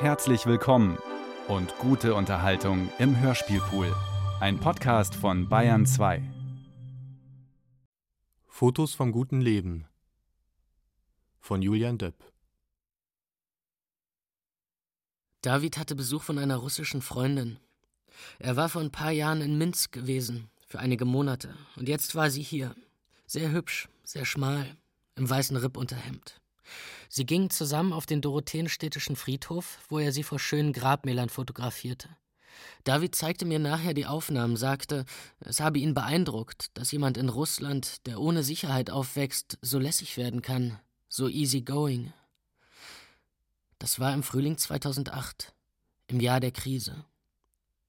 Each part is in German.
Herzlich willkommen und gute Unterhaltung im Hörspielpool. Ein Podcast von Bayern 2. Fotos vom guten Leben von Julian Döpp. David hatte Besuch von einer russischen Freundin. Er war vor ein paar Jahren in Minsk gewesen, für einige Monate, und jetzt war sie hier. Sehr hübsch, sehr schmal, im weißen Rippunterhemd. Sie gingen zusammen auf den Dorotheenstädtischen Friedhof, wo er sie vor schönen Grabmälern fotografierte. David zeigte mir nachher die Aufnahmen, sagte, es habe ihn beeindruckt, dass jemand in Russland, der ohne Sicherheit aufwächst, so lässig werden kann, so easy going. Das war im Frühling 2008, im Jahr der Krise.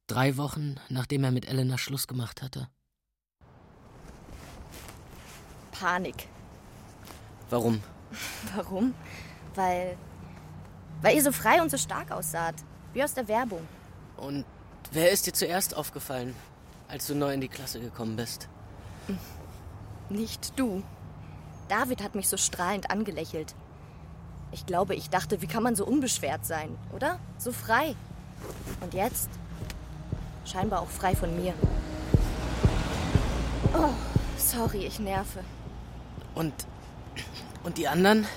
Drei Wochen, nachdem er mit Elena Schluss gemacht hatte. Panik. Warum? Warum? Weil. Weil ihr so frei und so stark aussaht. Wie aus der Werbung. Und wer ist dir zuerst aufgefallen, als du neu in die Klasse gekommen bist? Nicht du. David hat mich so strahlend angelächelt. Ich glaube, ich dachte, wie kann man so unbeschwert sein, oder? So frei. Und jetzt? Scheinbar auch frei von mir. Oh, sorry, ich nerve. Und. Und die anderen?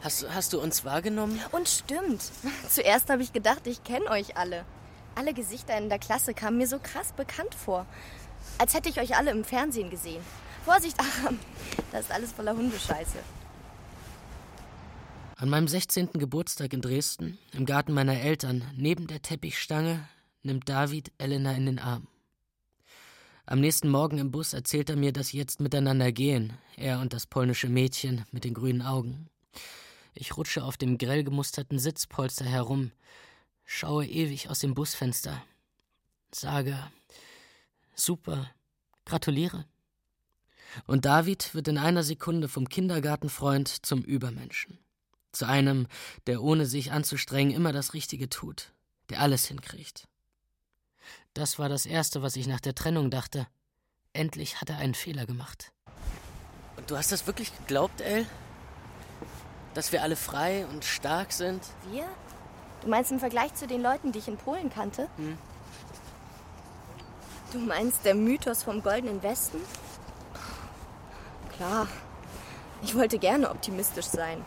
Hast, hast du uns wahrgenommen? Und stimmt. Zuerst habe ich gedacht, ich kenne euch alle. Alle Gesichter in der Klasse kamen mir so krass bekannt vor. Als hätte ich euch alle im Fernsehen gesehen. Vorsicht, Aram. Das ist alles voller Hundescheiße. An meinem 16. Geburtstag in Dresden, im Garten meiner Eltern, neben der Teppichstange, nimmt David Elena in den Arm. Am nächsten Morgen im Bus erzählt er mir, dass sie jetzt miteinander gehen, er und das polnische Mädchen mit den grünen Augen. Ich rutsche auf dem grell gemusterten Sitzpolster herum, schaue ewig aus dem Busfenster, sage Super, gratuliere. Und David wird in einer Sekunde vom Kindergartenfreund zum Übermenschen. Zu einem, der ohne sich anzustrengen immer das Richtige tut, der alles hinkriegt. Das war das Erste, was ich nach der Trennung dachte. Endlich hat er einen Fehler gemacht. Und du hast das wirklich geglaubt, El? Dass wir alle frei und stark sind? Wir? Du meinst im Vergleich zu den Leuten, die ich in Polen kannte? Hm. Du meinst der Mythos vom Goldenen Westen? Klar. Ich wollte gerne optimistisch sein.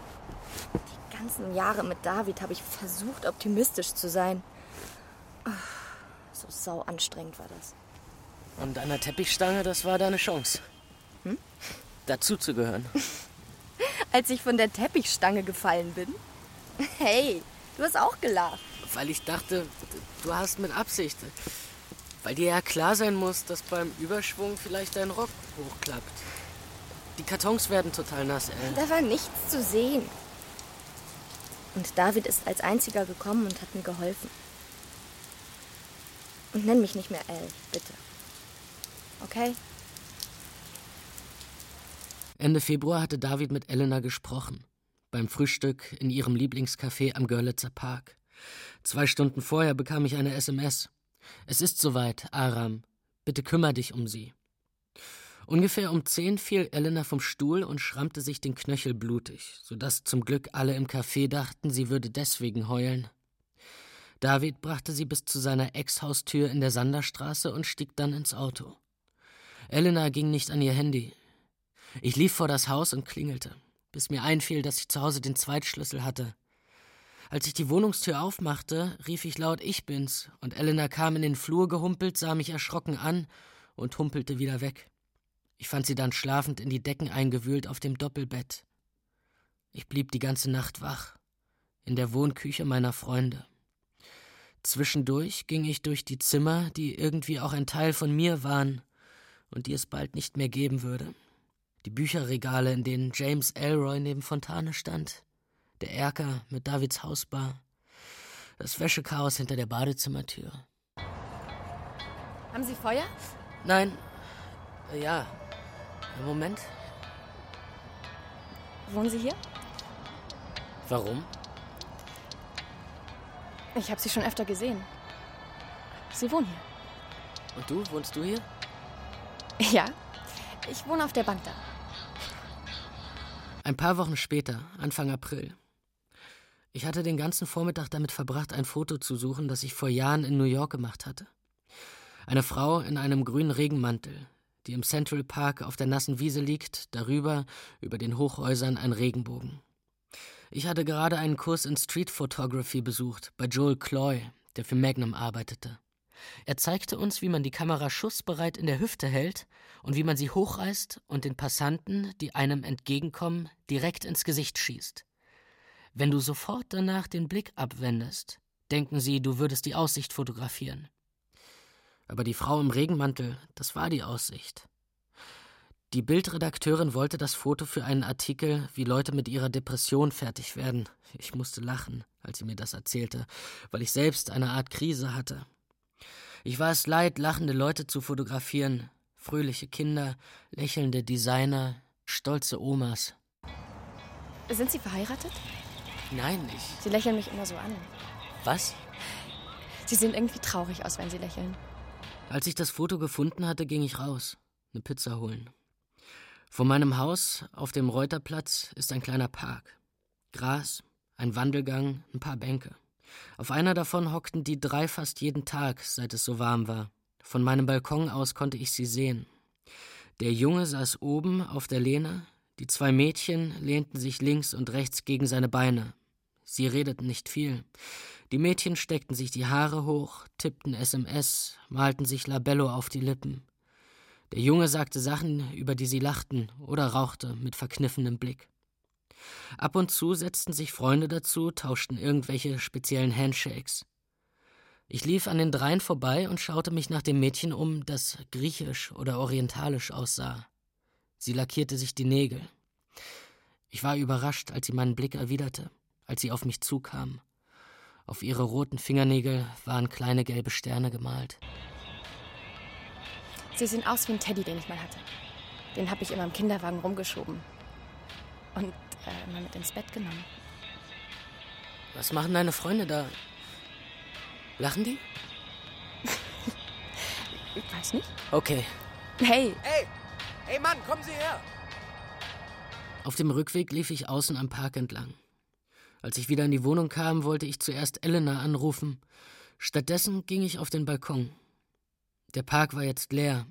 Die ganzen Jahre mit David habe ich versucht, optimistisch zu sein. So sau anstrengend war das. Und an der Teppichstange, das war deine Chance. Hm? Dazu zu gehören. Als ich von der Teppichstange gefallen bin? Hey, du hast auch gelacht. Weil ich dachte, du hast mit Absicht. Weil dir ja klar sein muss, dass beim Überschwung vielleicht dein Rock hochklappt. Die Kartons werden total nass, El. Da war nichts zu sehen. Und David ist als einziger gekommen und hat mir geholfen. Und nenn mich nicht mehr Elle, bitte. Okay? Ende Februar hatte David mit Elena gesprochen. Beim Frühstück in ihrem Lieblingscafé am Görlitzer Park. Zwei Stunden vorher bekam ich eine SMS. Es ist soweit, Aram. Bitte kümmer dich um sie. Ungefähr um zehn fiel Elena vom Stuhl und schrammte sich den Knöchel blutig, sodass zum Glück alle im Café dachten, sie würde deswegen heulen. David brachte sie bis zu seiner Ex-Haustür in der Sanderstraße und stieg dann ins Auto. Elena ging nicht an ihr Handy. Ich lief vor das Haus und klingelte, bis mir einfiel, dass ich zu Hause den Zweitschlüssel hatte. Als ich die Wohnungstür aufmachte, rief ich laut Ich bin's, und Elena kam in den Flur gehumpelt, sah mich erschrocken an und humpelte wieder weg. Ich fand sie dann schlafend in die Decken eingewühlt auf dem Doppelbett. Ich blieb die ganze Nacht wach, in der Wohnküche meiner Freunde. Zwischendurch ging ich durch die Zimmer, die irgendwie auch ein Teil von mir waren und die es bald nicht mehr geben würde. Die Bücherregale, in denen James Elroy neben Fontane stand, der Erker mit Davids Hausbar, das Wäschechaos hinter der Badezimmertür. Haben Sie Feuer? Nein, ja. Moment. Wohnen Sie hier? Warum? Ich habe Sie schon öfter gesehen. Sie wohnen hier. Und du, wohnst du hier? Ja, ich wohne auf der Bank da. Ein paar Wochen später, Anfang April. Ich hatte den ganzen Vormittag damit verbracht, ein Foto zu suchen, das ich vor Jahren in New York gemacht hatte. Eine Frau in einem grünen Regenmantel, die im Central Park auf der nassen Wiese liegt, darüber, über den Hochhäusern ein Regenbogen. Ich hatte gerade einen Kurs in Street Photography besucht, bei Joel Cloy, der für Magnum arbeitete. Er zeigte uns, wie man die Kamera schussbereit in der Hüfte hält und wie man sie hochreißt und den Passanten, die einem entgegenkommen, direkt ins Gesicht schießt. Wenn du sofort danach den Blick abwendest, denken sie, du würdest die Aussicht fotografieren. Aber die Frau im Regenmantel, das war die Aussicht. Die Bildredakteurin wollte das Foto für einen Artikel, wie Leute mit ihrer Depression fertig werden. Ich musste lachen, als sie mir das erzählte, weil ich selbst eine Art Krise hatte. Ich war es leid, lachende Leute zu fotografieren, fröhliche Kinder, lächelnde Designer, stolze Omas. Sind Sie verheiratet? Nein, ich. Sie lächeln mich immer so an. Was? Sie sehen irgendwie traurig aus, wenn Sie lächeln. Als ich das Foto gefunden hatte, ging ich raus, eine Pizza holen. Vor meinem Haus auf dem Reuterplatz ist ein kleiner Park. Gras, ein Wandelgang, ein paar Bänke. Auf einer davon hockten die drei fast jeden Tag, seit es so warm war. Von meinem Balkon aus konnte ich sie sehen. Der Junge saß oben auf der Lehne, die zwei Mädchen lehnten sich links und rechts gegen seine Beine. Sie redeten nicht viel. Die Mädchen steckten sich die Haare hoch, tippten SMS, malten sich Labello auf die Lippen. Der Junge sagte Sachen, über die sie lachten oder rauchte mit verkniffenem Blick. Ab und zu setzten sich Freunde dazu, tauschten irgendwelche speziellen Handshakes. Ich lief an den dreien vorbei und schaute mich nach dem Mädchen um, das griechisch oder orientalisch aussah. Sie lackierte sich die Nägel. Ich war überrascht, als sie meinen Blick erwiderte, als sie auf mich zukam. Auf ihre roten Fingernägel waren kleine gelbe Sterne gemalt. Sie sehen aus wie ein Teddy, den ich mal hatte. Den habe ich immer im Kinderwagen rumgeschoben. Und äh, immer mit ins Bett genommen. Was machen deine Freunde da? Lachen die? Ich weiß nicht. Okay. Hey, Hey, hey Mann, kommen Sie her! Auf dem Rückweg lief ich außen am Park entlang. Als ich wieder in die Wohnung kam, wollte ich zuerst Elena anrufen. Stattdessen ging ich auf den Balkon. Der Park war jetzt leer.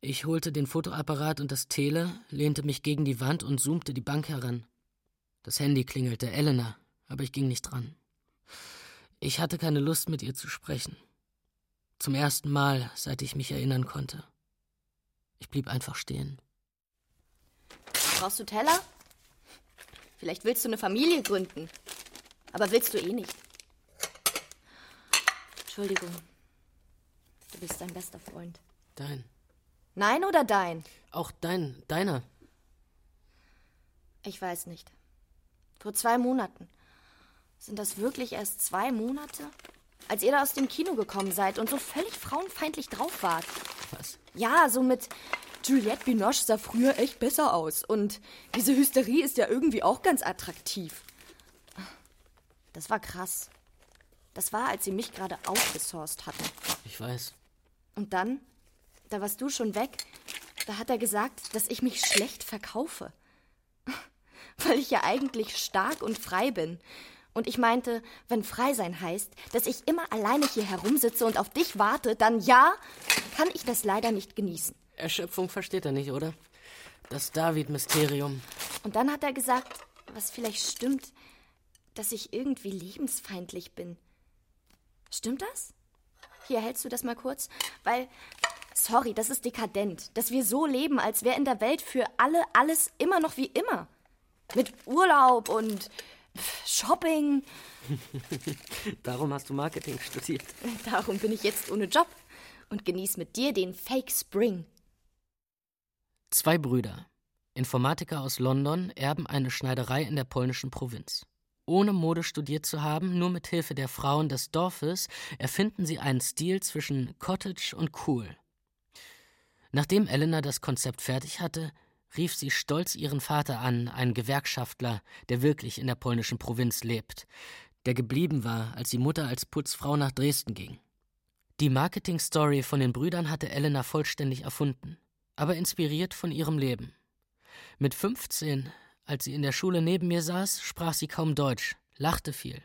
Ich holte den Fotoapparat und das Tele, lehnte mich gegen die Wand und zoomte die Bank heran. Das Handy klingelte, Elena, aber ich ging nicht dran. Ich hatte keine Lust, mit ihr zu sprechen. Zum ersten Mal, seit ich mich erinnern konnte. Ich blieb einfach stehen. Brauchst du Teller? Vielleicht willst du eine Familie gründen. Aber willst du eh nicht. Entschuldigung. Du bist dein bester Freund. Dein. Nein oder dein? Auch dein, deiner. Ich weiß nicht. Vor zwei Monaten. Sind das wirklich erst zwei Monate? Als ihr da aus dem Kino gekommen seid und so völlig frauenfeindlich drauf wart. Was? Ja, so mit Juliette Binoche sah früher echt besser aus. Und diese Hysterie ist ja irgendwie auch ganz attraktiv. Das war krass. Das war, als sie mich gerade outgesourced hatten. Ich weiß. Und dann, da warst du schon weg, da hat er gesagt, dass ich mich schlecht verkaufe. Weil ich ja eigentlich stark und frei bin. Und ich meinte, wenn frei sein heißt, dass ich immer alleine hier herumsitze und auf dich warte, dann ja, kann ich das leider nicht genießen. Erschöpfung versteht er nicht, oder? Das David-Mysterium. Und dann hat er gesagt, was vielleicht stimmt, dass ich irgendwie lebensfeindlich bin. Stimmt das? Hier hältst du das mal kurz, weil sorry, das ist dekadent, dass wir so leben, als wäre in der Welt für alle alles immer noch wie immer. Mit Urlaub und Shopping. Darum hast du Marketing studiert. Darum bin ich jetzt ohne Job und genieße mit dir den Fake Spring. Zwei Brüder, Informatiker aus London, erben eine Schneiderei in der polnischen Provinz. Ohne Mode studiert zu haben, nur mit Hilfe der Frauen des Dorfes, erfinden sie einen Stil zwischen Cottage und Cool. Nachdem Elena das Konzept fertig hatte, rief sie stolz ihren Vater an, einen Gewerkschaftler, der wirklich in der polnischen Provinz lebt, der geblieben war, als die Mutter als Putzfrau nach Dresden ging. Die Marketing-Story von den Brüdern hatte Elena vollständig erfunden, aber inspiriert von ihrem Leben. Mit 15, als sie in der Schule neben mir saß, sprach sie kaum Deutsch, lachte viel.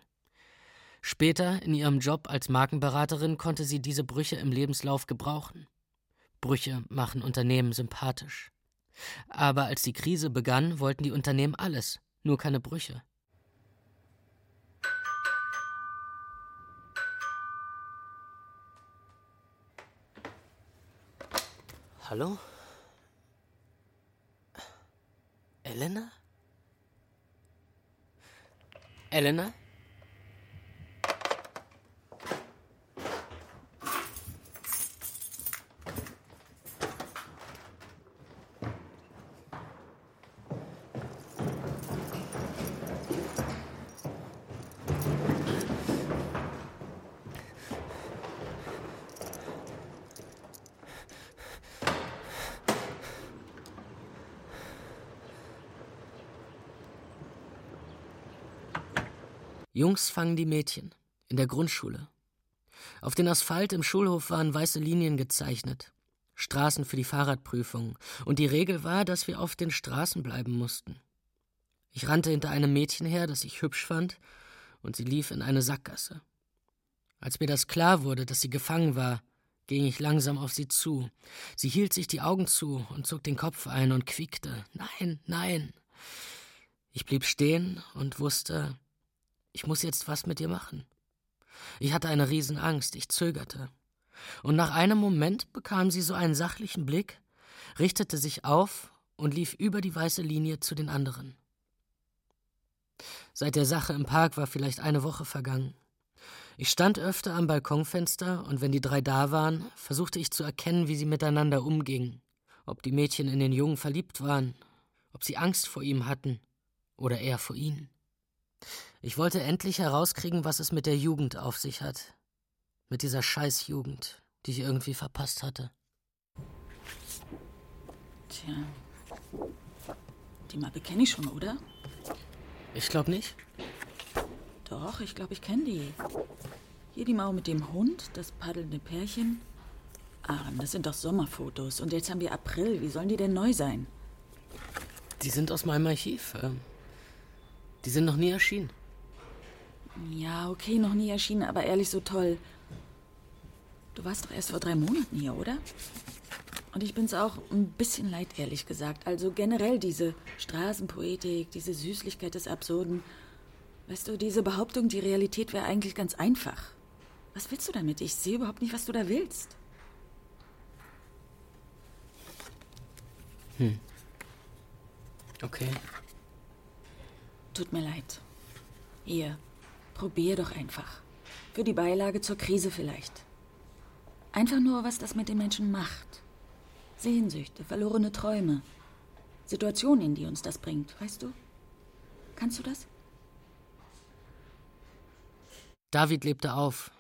Später in ihrem Job als Markenberaterin konnte sie diese Brüche im Lebenslauf gebrauchen. Brüche machen Unternehmen sympathisch. Aber als die Krise begann, wollten die Unternehmen alles, nur keine Brüche. Hallo? Elena? Elena? Jungs fangen die Mädchen in der Grundschule. Auf den Asphalt im Schulhof waren weiße Linien gezeichnet, Straßen für die Fahrradprüfung, und die Regel war, dass wir auf den Straßen bleiben mussten. Ich rannte hinter einem Mädchen her, das ich hübsch fand, und sie lief in eine Sackgasse. Als mir das klar wurde, dass sie gefangen war, ging ich langsam auf sie zu. Sie hielt sich die Augen zu und zog den Kopf ein und quiekte. Nein, nein. Ich blieb stehen und wusste, ich muss jetzt was mit dir machen. Ich hatte eine Riesenangst, ich zögerte. Und nach einem Moment bekam sie so einen sachlichen Blick, richtete sich auf und lief über die weiße Linie zu den anderen. Seit der Sache im Park war vielleicht eine Woche vergangen. Ich stand öfter am Balkonfenster und wenn die drei da waren, versuchte ich zu erkennen, wie sie miteinander umgingen, ob die Mädchen in den Jungen verliebt waren, ob sie Angst vor ihm hatten oder er vor ihnen. Ich wollte endlich herauskriegen, was es mit der Jugend auf sich hat. Mit dieser Scheißjugend, die ich irgendwie verpasst hatte. Tja. Die Mappe kenne ich schon, oder? Ich glaube nicht. Doch, ich glaube, ich kenne die. Hier die Mau mit dem Hund, das paddelnde Pärchen. Ah, das sind doch Sommerfotos. Und jetzt haben wir April. Wie sollen die denn neu sein? Die sind aus meinem Archiv. ähm, Die sind noch nie erschienen. Ja, okay, noch nie erschienen, aber ehrlich so toll. Du warst doch erst vor drei Monaten hier, oder? Und ich bin's auch ein bisschen leid, ehrlich gesagt. Also generell diese Straßenpoetik, diese Süßlichkeit des Absurden. Weißt du, diese Behauptung, die Realität wäre eigentlich ganz einfach. Was willst du damit? Ich sehe überhaupt nicht, was du da willst. Okay. Tut mir leid. Hier, probier doch einfach. Für die Beilage zur Krise vielleicht. Einfach nur, was das mit den Menschen macht. Sehnsüchte, verlorene Träume. Situationen, in die uns das bringt, weißt du? Kannst du das? David lebte auf,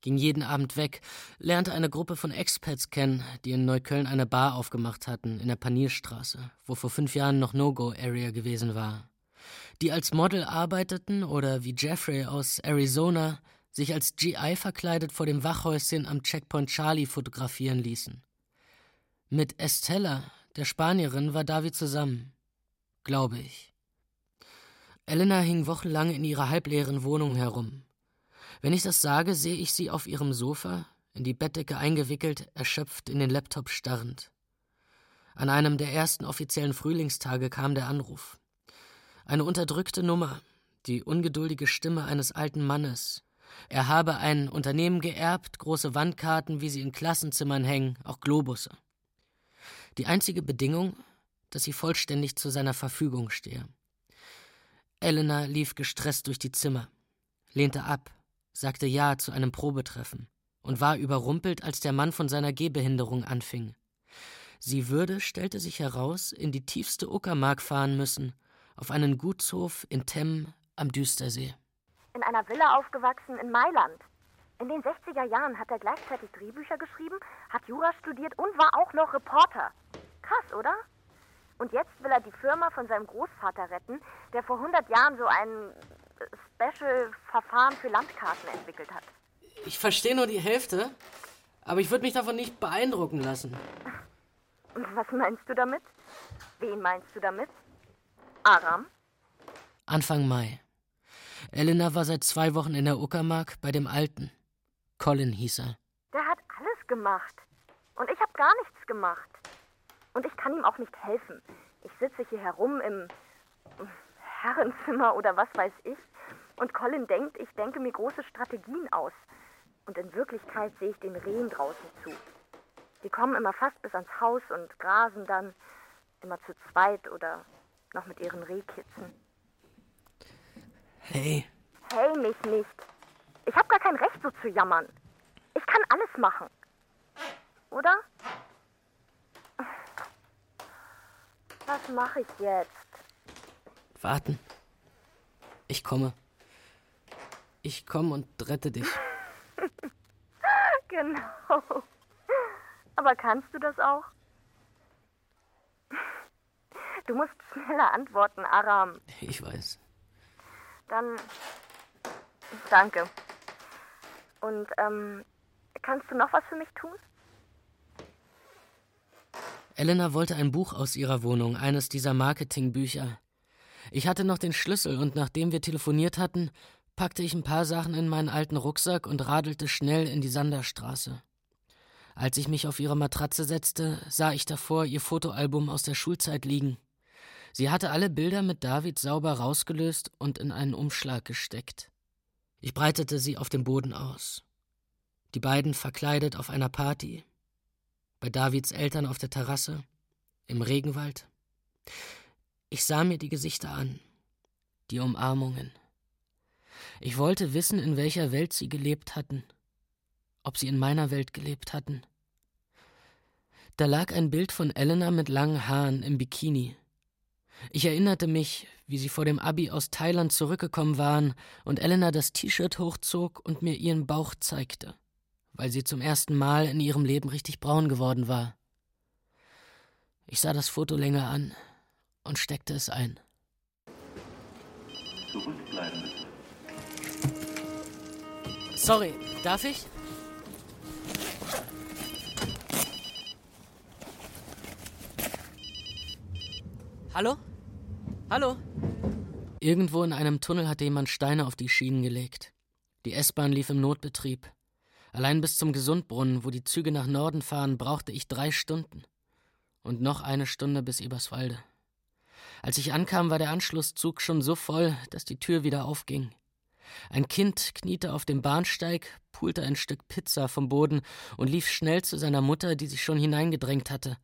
ging jeden Abend weg, lernte eine Gruppe von Expats kennen, die in Neukölln eine Bar aufgemacht hatten, in der Panierstraße, wo vor fünf Jahren noch No-Go-Area gewesen war. Die als Model arbeiteten oder wie Jeffrey aus Arizona sich als GI verkleidet vor dem Wachhäuschen am Checkpoint Charlie fotografieren ließen. Mit Estella, der Spanierin, war David zusammen. Glaube ich. Elena hing wochenlang in ihrer halbleeren Wohnung herum. Wenn ich das sage, sehe ich sie auf ihrem Sofa, in die Bettdecke eingewickelt, erschöpft in den Laptop starrend. An einem der ersten offiziellen Frühlingstage kam der Anruf. Eine unterdrückte Nummer, die ungeduldige Stimme eines alten Mannes. Er habe ein Unternehmen geerbt, große Wandkarten, wie sie in Klassenzimmern hängen, auch Globusse. Die einzige Bedingung, dass sie vollständig zu seiner Verfügung stehe. Elena lief gestresst durch die Zimmer, lehnte ab, sagte Ja zu einem Probetreffen und war überrumpelt, als der Mann von seiner Gehbehinderung anfing. Sie würde, stellte sich heraus, in die tiefste Uckermark fahren müssen, auf einen Gutshof in Temm am Düstersee. in einer Villa aufgewachsen in Mailand. In den 60er Jahren hat er gleichzeitig Drehbücher geschrieben, hat Jura studiert und war auch noch Reporter. Krass, oder? Und jetzt will er die Firma von seinem Großvater retten, der vor 100 Jahren so ein äh, Special-Verfahren für Landkarten entwickelt hat. Ich verstehe nur die Hälfte, aber ich würde mich davon nicht beeindrucken lassen. Und was meinst du damit? Wen meinst du damit? Aram? Anfang Mai. Elena war seit zwei Wochen in der Uckermark bei dem Alten. Colin hieß er. Der hat alles gemacht. Und ich habe gar nichts gemacht. Und ich kann ihm auch nicht helfen. Ich sitze hier herum im Herrenzimmer oder was weiß ich. Und Colin denkt, ich denke mir große Strategien aus. Und in Wirklichkeit sehe ich den Rehen draußen zu. Die kommen immer fast bis ans Haus und grasen dann immer zu zweit oder noch mit ihren Rehkitzen. Hey. Hey mich nicht. Ich habe gar kein Recht so zu jammern. Ich kann alles machen. Oder? Was mache ich jetzt? Warten. Ich komme. Ich komme und rette dich. genau. Aber kannst du das auch? Du musst schneller antworten, Aram. Ich weiß. Dann danke. Und ähm, kannst du noch was für mich tun? Elena wollte ein Buch aus ihrer Wohnung, eines dieser Marketingbücher. Ich hatte noch den Schlüssel und nachdem wir telefoniert hatten, packte ich ein paar Sachen in meinen alten Rucksack und radelte schnell in die Sanderstraße. Als ich mich auf ihre Matratze setzte, sah ich davor ihr Fotoalbum aus der Schulzeit liegen. Sie hatte alle Bilder mit David sauber rausgelöst und in einen Umschlag gesteckt. Ich breitete sie auf dem Boden aus. Die beiden verkleidet auf einer Party, bei Davids Eltern auf der Terrasse, im Regenwald. Ich sah mir die Gesichter an, die Umarmungen. Ich wollte wissen, in welcher Welt sie gelebt hatten, ob sie in meiner Welt gelebt hatten. Da lag ein Bild von Elena mit langen Haaren im Bikini. Ich erinnerte mich, wie sie vor dem Abi aus Thailand zurückgekommen waren und Elena das T-Shirt hochzog und mir ihren Bauch zeigte weil sie zum ersten Mal in ihrem Leben richtig braun geworden war. Ich sah das Foto länger an und steckte es ein. Zurückbleiben Sorry, darf ich? Hallo? Hallo? Irgendwo in einem Tunnel hatte jemand Steine auf die Schienen gelegt. Die S-Bahn lief im Notbetrieb. Allein bis zum Gesundbrunnen, wo die Züge nach Norden fahren, brauchte ich drei Stunden. Und noch eine Stunde bis Eberswalde. Als ich ankam, war der Anschlusszug schon so voll, dass die Tür wieder aufging. Ein Kind kniete auf dem Bahnsteig, pulte ein Stück Pizza vom Boden und lief schnell zu seiner Mutter, die sich schon hineingedrängt hatte.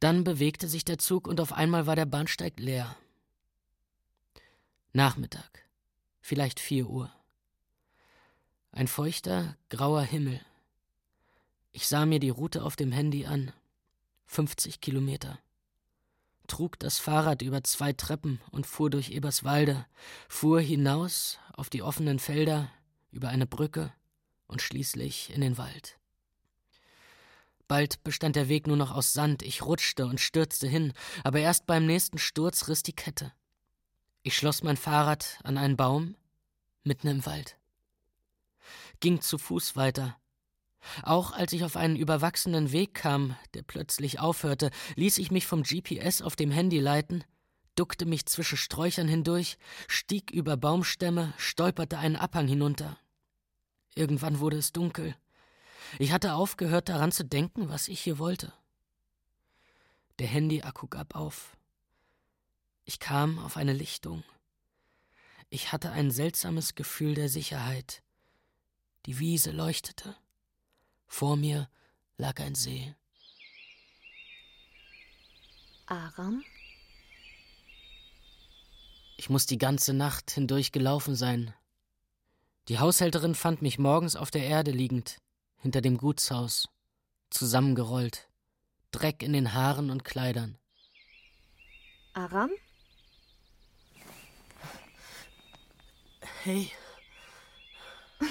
Dann bewegte sich der Zug und auf einmal war der Bahnsteig leer. Nachmittag, vielleicht vier Uhr. Ein feuchter, grauer Himmel. Ich sah mir die Route auf dem Handy an. 50 Kilometer. Trug das Fahrrad über zwei Treppen und fuhr durch Eberswalde, fuhr hinaus auf die offenen Felder, über eine Brücke und schließlich in den Wald. Bald bestand der Weg nur noch aus Sand, ich rutschte und stürzte hin, aber erst beim nächsten Sturz riss die Kette. Ich schloss mein Fahrrad an einen Baum mitten im Wald ging zu Fuß weiter. Auch als ich auf einen überwachsenen Weg kam, der plötzlich aufhörte, ließ ich mich vom GPS auf dem Handy leiten, duckte mich zwischen Sträuchern hindurch, stieg über Baumstämme, stolperte einen Abhang hinunter. Irgendwann wurde es dunkel. Ich hatte aufgehört daran zu denken, was ich hier wollte. Der Handy-Akku gab auf. Ich kam auf eine Lichtung. Ich hatte ein seltsames Gefühl der Sicherheit. Die Wiese leuchtete. Vor mir lag ein See. Aram? Ich muss die ganze Nacht hindurch gelaufen sein. Die Haushälterin fand mich morgens auf der Erde liegend, hinter dem Gutshaus, zusammengerollt, Dreck in den Haaren und Kleidern. Aram? Hey.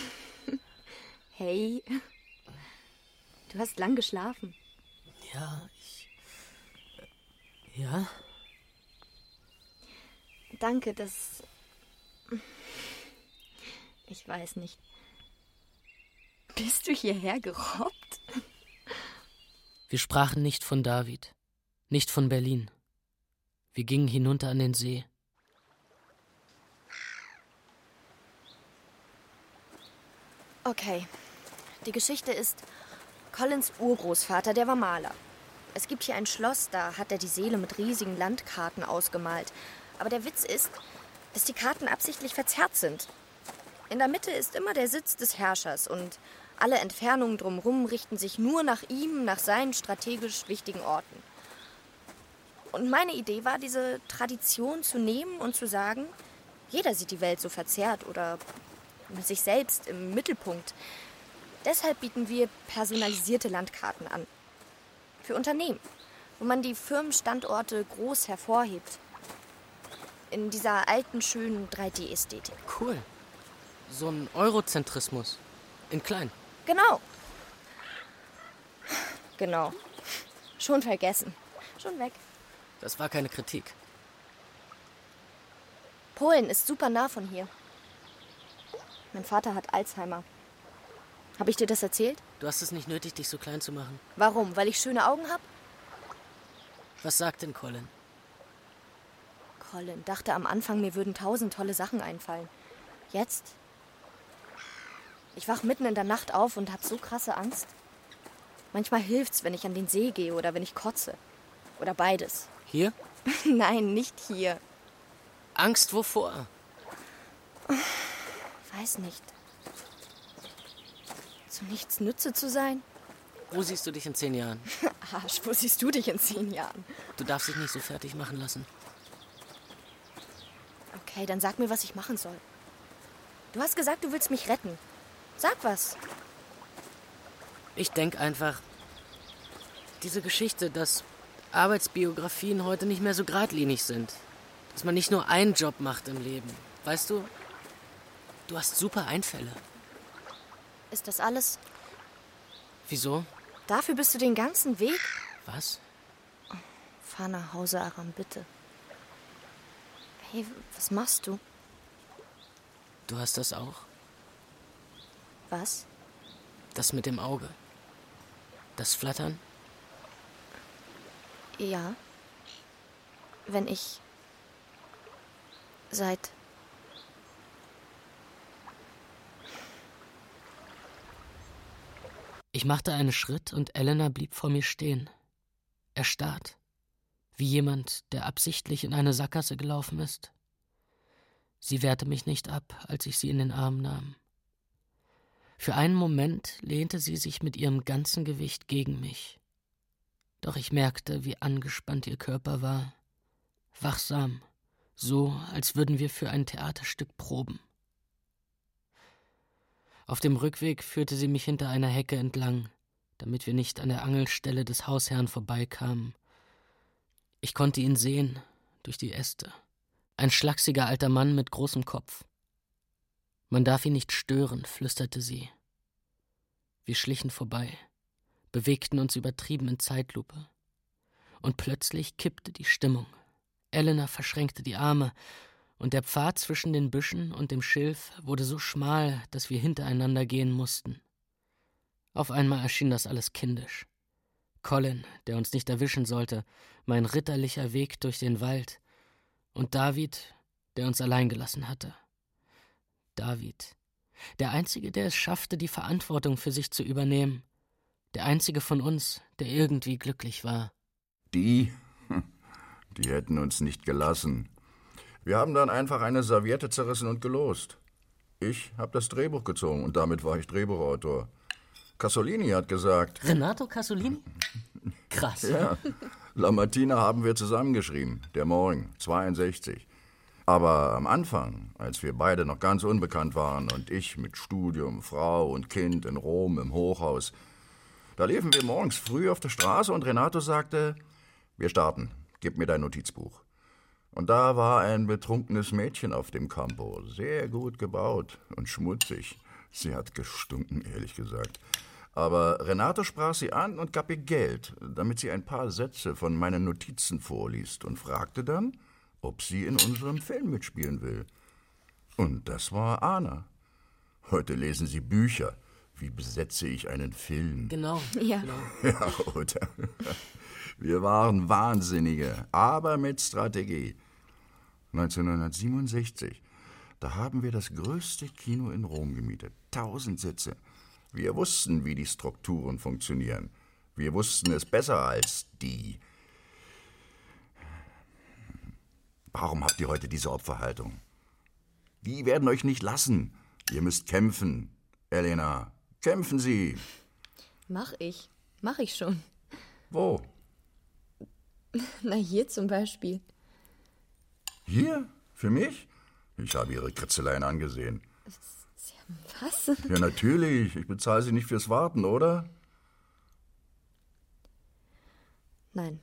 Hey. Du hast lang geschlafen. Ja, ich. Ja? Danke, dass. Ich weiß nicht. Bist du hierher gerobbt? Wir sprachen nicht von David, nicht von Berlin. Wir gingen hinunter an den See. Okay. Die Geschichte ist, Collins Urgroßvater, der war Maler. Es gibt hier ein Schloss, da hat er die Seele mit riesigen Landkarten ausgemalt. Aber der Witz ist, dass die Karten absichtlich verzerrt sind. In der Mitte ist immer der Sitz des Herrschers und alle Entfernungen drumherum richten sich nur nach ihm, nach seinen strategisch wichtigen Orten. Und meine Idee war, diese Tradition zu nehmen und zu sagen, jeder sieht die Welt so verzerrt oder mit sich selbst im Mittelpunkt. Deshalb bieten wir personalisierte Landkarten an. Für Unternehmen, wo man die Firmenstandorte groß hervorhebt. In dieser alten, schönen 3D-Ästhetik. Cool. So ein Eurozentrismus. In klein. Genau. Genau. Schon vergessen. Schon weg. Das war keine Kritik. Polen ist super nah von hier. Mein Vater hat Alzheimer. Habe ich dir das erzählt? Du hast es nicht nötig, dich so klein zu machen. Warum? Weil ich schöne Augen habe? Was sagt denn Colin? Colin dachte am Anfang, mir würden tausend tolle Sachen einfallen. Jetzt? Ich wach mitten in der Nacht auf und hab so krasse Angst. Manchmal hilft's, wenn ich an den See gehe oder wenn ich kotze. Oder beides. Hier? Nein, nicht hier. Angst wovor? Weiß nicht. Zu nichts Nütze zu sein? Wo siehst du dich in zehn Jahren? Arsch, wo siehst du dich in zehn Jahren? Du darfst dich nicht so fertig machen lassen. Okay, dann sag mir, was ich machen soll. Du hast gesagt, du willst mich retten. Sag was. Ich denk einfach, diese Geschichte, dass Arbeitsbiografien heute nicht mehr so geradlinig sind. Dass man nicht nur einen Job macht im Leben. Weißt du, du hast super Einfälle. Ist das alles? Wieso? Dafür bist du den ganzen Weg? Was? Fahr nach Hause, Aram, bitte. Hey, was machst du? Du hast das auch? Was? Das mit dem Auge. Das Flattern? Ja. Wenn ich. Seit. Ich machte einen Schritt und Elena blieb vor mir stehen. Erstarrt. Wie jemand, der absichtlich in eine Sackgasse gelaufen ist. Sie wehrte mich nicht ab, als ich sie in den Arm nahm. Für einen Moment lehnte sie sich mit ihrem ganzen Gewicht gegen mich. Doch ich merkte, wie angespannt ihr Körper war. Wachsam, so als würden wir für ein Theaterstück proben. Auf dem Rückweg führte sie mich hinter einer Hecke entlang, damit wir nicht an der Angelstelle des Hausherrn vorbeikamen. Ich konnte ihn sehen, durch die Äste. Ein schlachsiger alter Mann mit großem Kopf. Man darf ihn nicht stören, flüsterte sie. Wir schlichen vorbei, bewegten uns übertrieben in Zeitlupe. Und plötzlich kippte die Stimmung. Elena verschränkte die Arme, und der Pfad zwischen den Büschen und dem Schilf wurde so schmal, dass wir hintereinander gehen mussten. Auf einmal erschien das alles kindisch. Colin, der uns nicht erwischen sollte, mein ritterlicher Weg durch den Wald, und David, der uns allein gelassen hatte. David, der Einzige, der es schaffte, die Verantwortung für sich zu übernehmen, der Einzige von uns, der irgendwie glücklich war. Die? Die hätten uns nicht gelassen. Wir haben dann einfach eine Serviette zerrissen und gelost. Ich habe das Drehbuch gezogen und damit war ich Drehbuchautor. Casolini hat gesagt. Renato Casolini? Krass. Ja. La Martina haben wir zusammengeschrieben. Der Morgen, 62. Aber am Anfang, als wir beide noch ganz unbekannt waren und ich mit Studium, Frau und Kind in Rom im Hochhaus, da liefen wir morgens früh auf der Straße und Renato sagte, wir starten, gib mir dein Notizbuch. Und da war ein betrunkenes Mädchen auf dem Campo, sehr gut gebaut und schmutzig. Sie hat gestunken, ehrlich gesagt. Aber Renato sprach sie an und gab ihr Geld, damit sie ein paar Sätze von meinen Notizen vorliest und fragte dann, ob sie in unserem Film mitspielen will. Und das war Anna. Heute lesen sie Bücher. Wie besetze ich einen Film? Genau. Ja. Genau. Ja, oder? Wir waren Wahnsinnige, aber mit Strategie. 1967 Da haben wir das größte Kino in Rom gemietet. Tausend Sitze. Wir wussten, wie die Strukturen funktionieren. Wir wussten es besser als die. Warum habt ihr heute diese Opferhaltung? Die werden euch nicht lassen. Ihr müsst kämpfen. Elena, kämpfen Sie. Mach ich. Mach ich schon. Wo? Na, hier zum Beispiel. Hier? Für mich? Ich habe Ihre Kritzeleien angesehen. Was? Ja, natürlich. Ich bezahle Sie nicht fürs Warten, oder? Nein.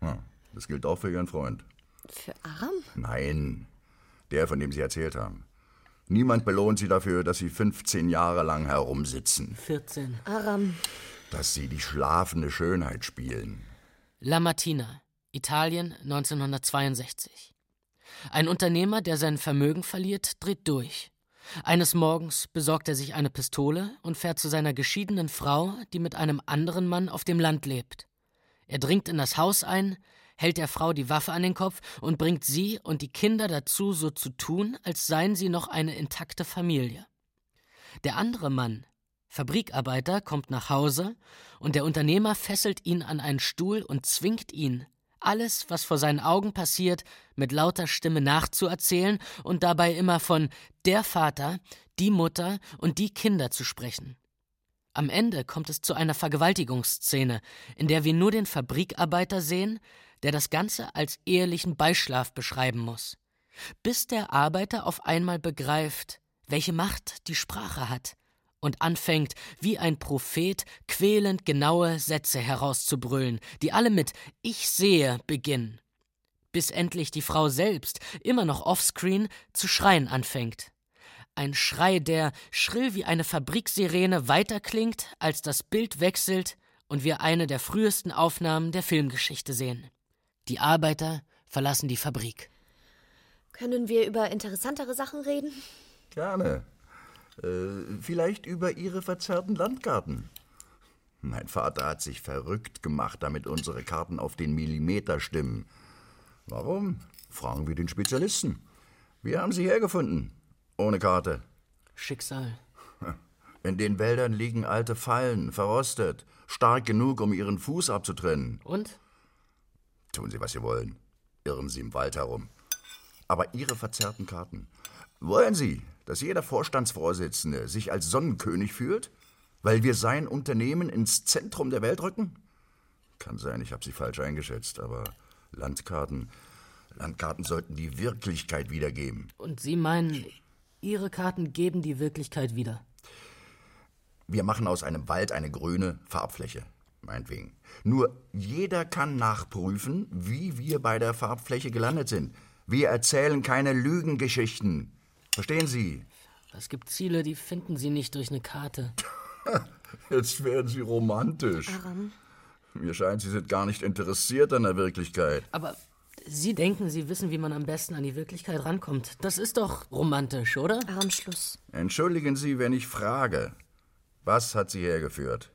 Ja, das gilt auch für Ihren Freund. Für Aram? Nein, der, von dem Sie erzählt haben. Niemand belohnt Sie dafür, dass Sie 15 Jahre lang herumsitzen. 14. Aram. Dass Sie die schlafende Schönheit spielen. La Mattina, Italien 1962. Ein Unternehmer, der sein Vermögen verliert, dreht durch. Eines Morgens besorgt er sich eine Pistole und fährt zu seiner geschiedenen Frau, die mit einem anderen Mann auf dem Land lebt. Er dringt in das Haus ein, hält der Frau die Waffe an den Kopf und bringt sie und die Kinder dazu, so zu tun, als seien sie noch eine intakte Familie. Der andere Mann, Fabrikarbeiter, kommt nach Hause und der Unternehmer fesselt ihn an einen Stuhl und zwingt ihn, alles, was vor seinen Augen passiert, mit lauter Stimme nachzuerzählen und dabei immer von der Vater, die Mutter und die Kinder zu sprechen. Am Ende kommt es zu einer Vergewaltigungsszene, in der wir nur den Fabrikarbeiter sehen, der das Ganze als ehelichen Beischlaf beschreiben muss. Bis der Arbeiter auf einmal begreift, welche Macht die Sprache hat und anfängt, wie ein Prophet quälend genaue Sätze herauszubrüllen, die alle mit Ich sehe beginnen, bis endlich die Frau selbst, immer noch offscreen, zu schreien anfängt. Ein Schrei, der schrill wie eine Fabriksirene weiterklingt, als das Bild wechselt und wir eine der frühesten Aufnahmen der Filmgeschichte sehen. Die Arbeiter verlassen die Fabrik. Können wir über interessantere Sachen reden? Gerne. Äh, vielleicht über Ihre verzerrten Landkarten. Mein Vater hat sich verrückt gemacht, damit unsere Karten auf den Millimeter stimmen. Warum? Fragen wir den Spezialisten. Wir haben sie hergefunden. Ohne Karte. Schicksal. In den Wäldern liegen alte Fallen, verrostet, stark genug, um ihren Fuß abzutrennen. Und? Tun Sie, was Sie wollen. Irren Sie im Wald herum. Aber Ihre verzerrten Karten. Wollen Sie, dass jeder Vorstandsvorsitzende sich als Sonnenkönig fühlt? Weil wir sein Unternehmen ins Zentrum der Welt rücken? Kann sein, ich habe Sie falsch eingeschätzt, aber Landkarten. Landkarten sollten die Wirklichkeit wiedergeben. Und Sie meinen, Ihre Karten geben die Wirklichkeit wieder? Wir machen aus einem Wald eine grüne Farbfläche. Meinetwegen. Nur jeder kann nachprüfen, wie wir bei der Farbfläche gelandet sind. Wir erzählen keine Lügengeschichten. Verstehen Sie? Es gibt Ziele, die finden Sie nicht durch eine Karte. Jetzt werden Sie romantisch. Aram. Mir scheint, Sie sind gar nicht interessiert an der Wirklichkeit. Aber Sie denken, Sie wissen, wie man am besten an die Wirklichkeit rankommt. Das ist doch romantisch, oder? Aram, Schluss. Entschuldigen Sie, wenn ich frage. Was hat Sie hergeführt?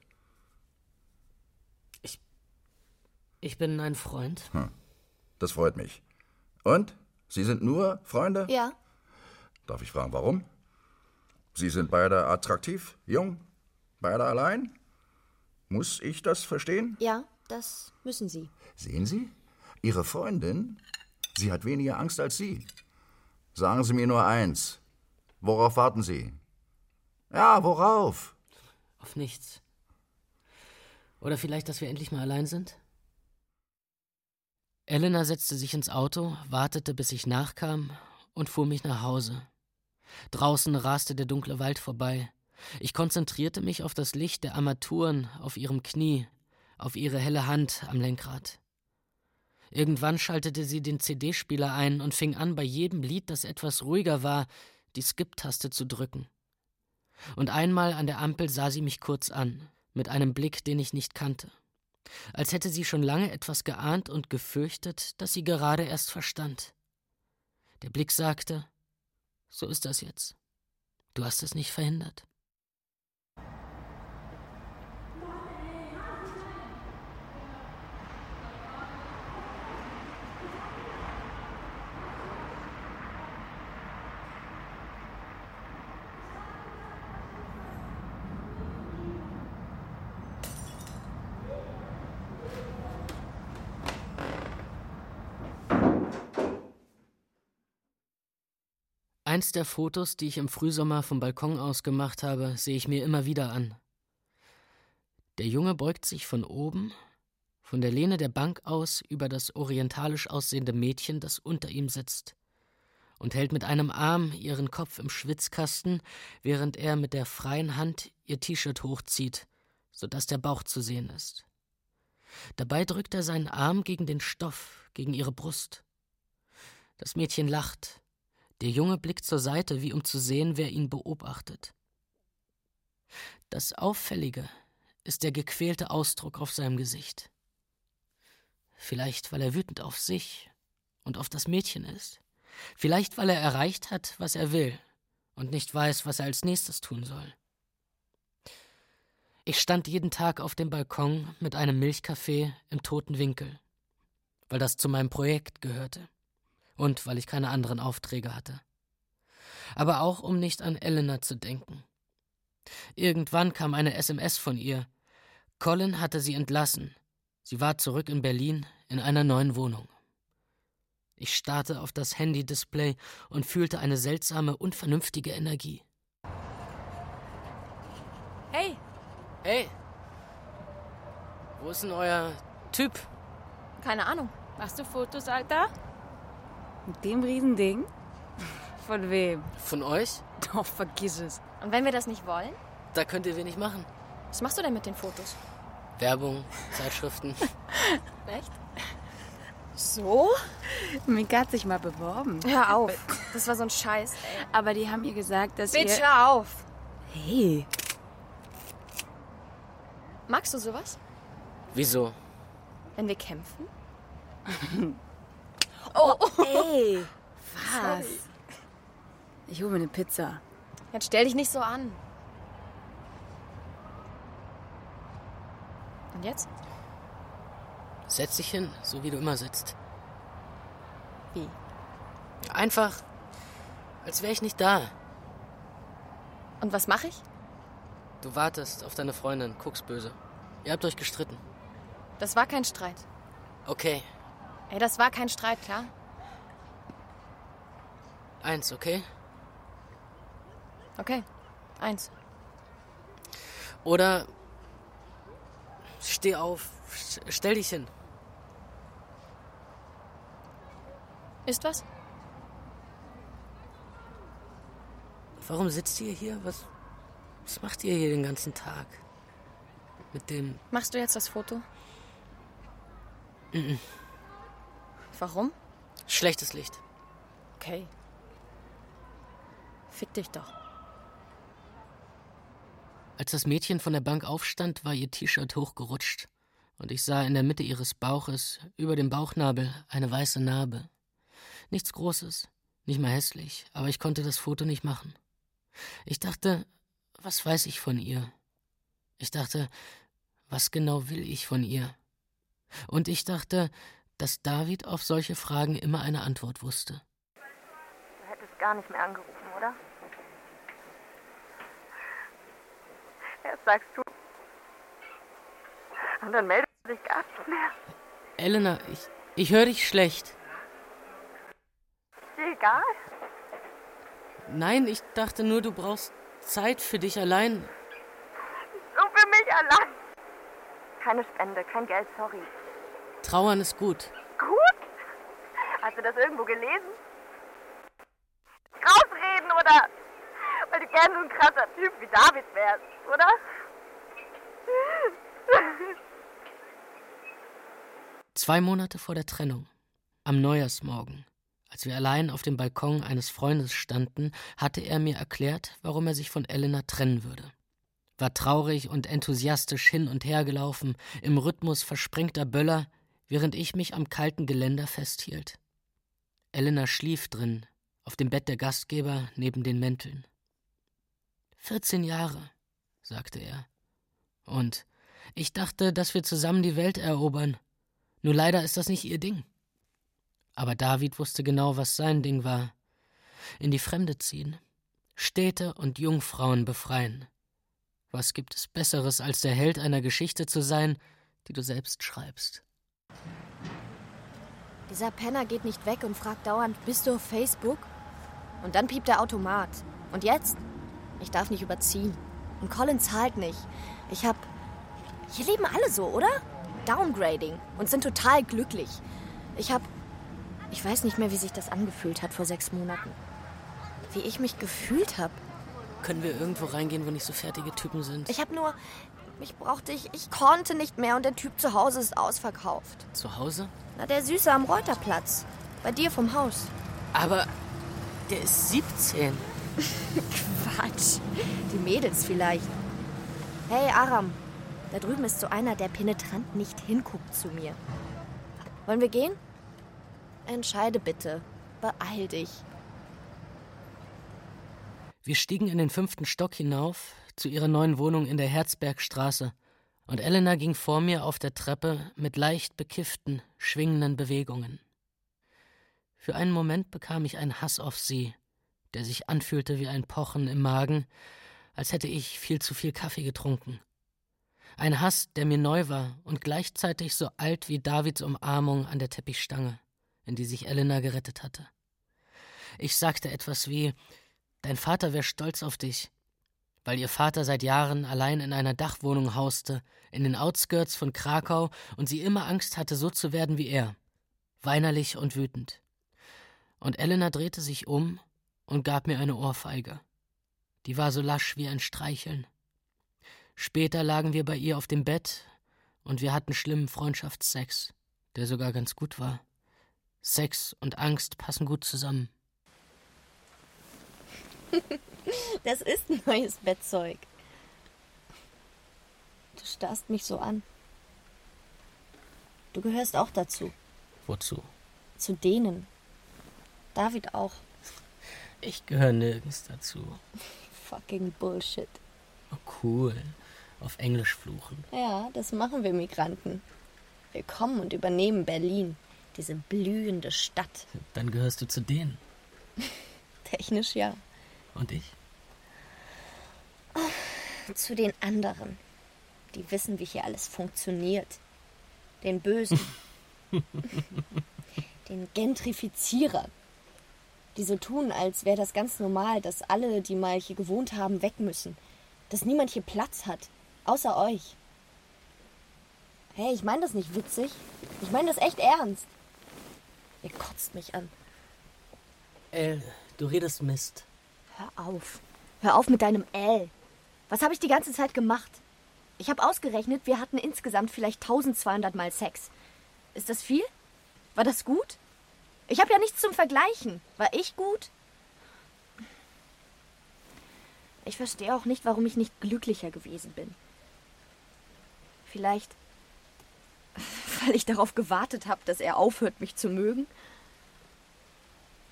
Ich bin ein Freund. Hm. Das freut mich. Und? Sie sind nur Freunde? Ja. Darf ich fragen, warum? Sie sind beide attraktiv, jung, beide allein? Muss ich das verstehen? Ja, das müssen Sie. Sehen Sie? Ihre Freundin, sie hat weniger Angst als Sie. Sagen Sie mir nur eins. Worauf warten Sie? Ja, worauf? Auf nichts. Oder vielleicht, dass wir endlich mal allein sind? Elena setzte sich ins Auto, wartete, bis ich nachkam und fuhr mich nach Hause. Draußen raste der dunkle Wald vorbei. Ich konzentrierte mich auf das Licht der Armaturen auf ihrem Knie, auf ihre helle Hand am Lenkrad. Irgendwann schaltete sie den CD-Spieler ein und fing an, bei jedem Lied, das etwas ruhiger war, die Skip-Taste zu drücken. Und einmal an der Ampel sah sie mich kurz an, mit einem Blick, den ich nicht kannte als hätte sie schon lange etwas geahnt und gefürchtet, das sie gerade erst verstand. Der Blick sagte So ist das jetzt. Du hast es nicht verhindert. Eins der Fotos, die ich im Frühsommer vom Balkon aus gemacht habe, sehe ich mir immer wieder an. Der Junge beugt sich von oben, von der Lehne der Bank aus über das orientalisch aussehende Mädchen, das unter ihm sitzt, und hält mit einem Arm ihren Kopf im Schwitzkasten, während er mit der freien Hand ihr T-Shirt hochzieht, sodass der Bauch zu sehen ist. Dabei drückt er seinen Arm gegen den Stoff, gegen ihre Brust. Das Mädchen lacht, der Junge blickt zur Seite, wie um zu sehen, wer ihn beobachtet. Das Auffällige ist der gequälte Ausdruck auf seinem Gesicht. Vielleicht, weil er wütend auf sich und auf das Mädchen ist. Vielleicht, weil er erreicht hat, was er will und nicht weiß, was er als nächstes tun soll. Ich stand jeden Tag auf dem Balkon mit einem Milchkaffee im toten Winkel, weil das zu meinem Projekt gehörte und weil ich keine anderen Aufträge hatte. Aber auch um nicht an Elena zu denken. Irgendwann kam eine SMS von ihr. Colin hatte sie entlassen. Sie war zurück in Berlin in einer neuen Wohnung. Ich starrte auf das Handy-Display und fühlte eine seltsame, unvernünftige Energie. Hey! Hey! Wo ist denn euer Typ? Keine Ahnung. Machst du Fotos, Alter? Mit dem Riesending? Von wem? Von euch? Doch, vergiss es. Und wenn wir das nicht wollen? Da könnt ihr wenig machen. Was machst du denn mit den Fotos? Werbung, Zeitschriften. Echt? So? Mika hat sich mal beworben. Hör auf. Das war so ein Scheiß, ey. Aber die haben ihr gesagt, dass Bitch, ihr... hör auf. Hey. Magst du sowas? Wieso? Wenn wir kämpfen? oh, ey. Was? Ich hole mir eine Pizza. Jetzt stell dich nicht so an. Und jetzt? Setz dich hin, so wie du immer sitzt. Wie? Einfach, als wäre ich nicht da. Und was mache ich? Du wartest auf deine Freundin, guckst böse. Ihr habt euch gestritten. Das war kein Streit. Okay. Ey, das war kein Streit, klar? Eins, okay? Okay, eins. Oder steh auf, stell dich hin. Ist was? Warum sitzt ihr hier? Was, was macht ihr hier den ganzen Tag? Mit dem. Machst du jetzt das Foto? Mm -mm. Warum? Schlechtes Licht. Okay. Fick dich doch. Als das Mädchen von der Bank aufstand, war ihr T-Shirt hochgerutscht, und ich sah in der Mitte ihres Bauches, über dem Bauchnabel, eine weiße Narbe. Nichts Großes, nicht mal hässlich, aber ich konnte das Foto nicht machen. Ich dachte, was weiß ich von ihr? Ich dachte, was genau will ich von ihr? Und ich dachte, dass David auf solche Fragen immer eine Antwort wusste. Du hättest gar nicht mehr angerufen, oder? Erst sagst du. Und dann meldest du dich gar nicht mehr. Elena, ich, ich höre dich schlecht. Ist dir egal? Nein, ich dachte nur, du brauchst Zeit für dich allein. So für mich allein. Keine Spende, kein Geld, sorry. Trauern ist gut. Gut? Hast du das irgendwo gelesen? Rausreden oder weil du gern so ein krasser Typ wie David wärst, oder? Zwei Monate vor der Trennung, am Neujahrsmorgen, als wir allein auf dem Balkon eines Freundes standen, hatte er mir erklärt, warum er sich von Elena trennen würde. War traurig und enthusiastisch hin und her gelaufen, im Rhythmus versprengter Böller, während ich mich am kalten Geländer festhielt. Elena schlief drin, auf dem Bett der Gastgeber neben den Mänteln. Vierzehn Jahre, sagte er. Und ich dachte, dass wir zusammen die Welt erobern. Nur leider ist das nicht ihr Ding. Aber David wusste genau, was sein Ding war. In die Fremde ziehen, Städte und Jungfrauen befreien. Was gibt es Besseres, als der Held einer Geschichte zu sein, die du selbst schreibst? Dieser Penner geht nicht weg und fragt dauernd, bist du auf Facebook? Und dann piept der Automat. Und jetzt? Ich darf nicht überziehen. Und Colin zahlt nicht. Ich hab. Hier leben alle so, oder? Downgrading und sind total glücklich. Ich hab. Ich weiß nicht mehr, wie sich das angefühlt hat vor sechs Monaten. Wie ich mich gefühlt habe. Können wir irgendwo reingehen, wo nicht so fertige Typen sind? Ich hab nur. Ich brauchte ich. Ich konnte nicht mehr und der Typ zu Hause ist ausverkauft. Zu Hause? Na, der Süße am Reuterplatz. Bei dir vom Haus. Aber der ist 17. Quatsch. Die Mädels vielleicht. Hey, Aram. Da drüben ist so einer, der penetrant nicht hinguckt zu mir. Wollen wir gehen? Entscheide bitte. Beeil dich. Wir stiegen in den fünften Stock hinauf zu ihrer neuen Wohnung in der Herzbergstraße, und Elena ging vor mir auf der Treppe mit leicht bekifften, schwingenden Bewegungen. Für einen Moment bekam ich einen Hass auf sie, der sich anfühlte wie ein Pochen im Magen, als hätte ich viel zu viel Kaffee getrunken. Ein Hass, der mir neu war und gleichzeitig so alt wie Davids Umarmung an der Teppichstange, in die sich Elena gerettet hatte. Ich sagte etwas wie Dein Vater wäre stolz auf dich, weil ihr Vater seit Jahren allein in einer Dachwohnung hauste, in den Outskirts von Krakau, und sie immer Angst hatte, so zu werden wie er, weinerlich und wütend. Und Elena drehte sich um und gab mir eine Ohrfeige. Die war so lasch wie ein Streicheln. Später lagen wir bei ihr auf dem Bett und wir hatten schlimmen Freundschaftssex, der sogar ganz gut war. Sex und Angst passen gut zusammen. Das ist neues Bettzeug. Du starrst mich so an. Du gehörst auch dazu. Wozu? Zu denen. David auch. Ich gehöre nirgends dazu. Fucking Bullshit. Oh, cool. Auf Englisch fluchen. Ja, das machen wir Migranten. Wir kommen und übernehmen Berlin, diese blühende Stadt. Dann gehörst du zu denen. Technisch ja. Und ich? Zu den anderen. Die wissen, wie hier alles funktioniert. Den Bösen. den Gentrifizierern. Die so tun, als wäre das ganz normal, dass alle, die mal hier gewohnt haben, weg müssen. Dass niemand hier Platz hat. Außer euch. Hey, ich meine das nicht witzig. Ich meine das echt ernst. Ihr kotzt mich an. El, du redest Mist. Hör auf. Hör auf mit deinem L. Was habe ich die ganze Zeit gemacht? Ich habe ausgerechnet, wir hatten insgesamt vielleicht 1200 Mal Sex. Ist das viel? War das gut? Ich habe ja nichts zum Vergleichen. War ich gut? Ich verstehe auch nicht, warum ich nicht glücklicher gewesen bin. Vielleicht, weil ich darauf gewartet habe, dass er aufhört, mich zu mögen?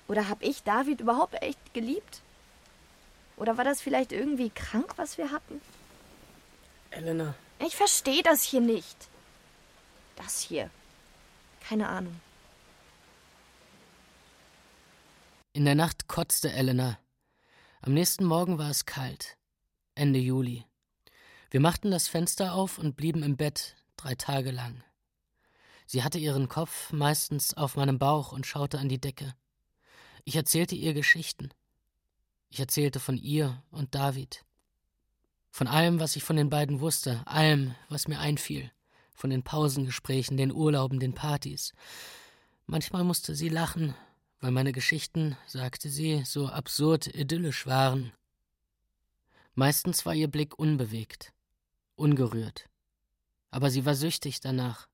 Oder habe ich David überhaupt echt geliebt? Oder war das vielleicht irgendwie krank, was wir hatten? Elena. Ich verstehe das hier nicht. Das hier. Keine Ahnung. In der Nacht kotzte Elena. Am nächsten Morgen war es kalt. Ende Juli. Wir machten das Fenster auf und blieben im Bett drei Tage lang. Sie hatte ihren Kopf meistens auf meinem Bauch und schaute an die Decke. Ich erzählte ihr Geschichten. Ich erzählte von ihr und David. Von allem, was ich von den beiden wusste, allem, was mir einfiel, von den Pausengesprächen, den Urlauben, den Partys. Manchmal musste sie lachen, weil meine Geschichten, sagte sie, so absurd idyllisch waren. Meistens war ihr Blick unbewegt, ungerührt, aber sie war süchtig danach.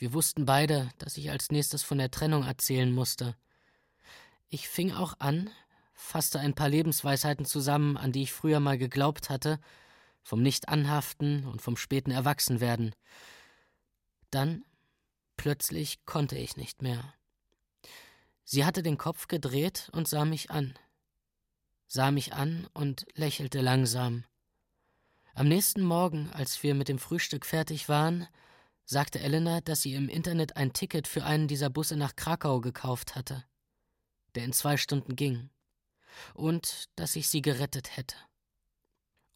Wir wussten beide, dass ich als nächstes von der Trennung erzählen musste. Ich fing auch an, fasste ein paar Lebensweisheiten zusammen, an die ich früher mal geglaubt hatte, vom Nicht-Anhaften und vom späten Erwachsenwerden. Dann plötzlich konnte ich nicht mehr. Sie hatte den Kopf gedreht und sah mich an, sah mich an und lächelte langsam. Am nächsten Morgen, als wir mit dem Frühstück fertig waren, sagte Elena, dass sie im Internet ein Ticket für einen dieser Busse nach Krakau gekauft hatte, der in zwei Stunden ging, und dass ich sie gerettet hätte.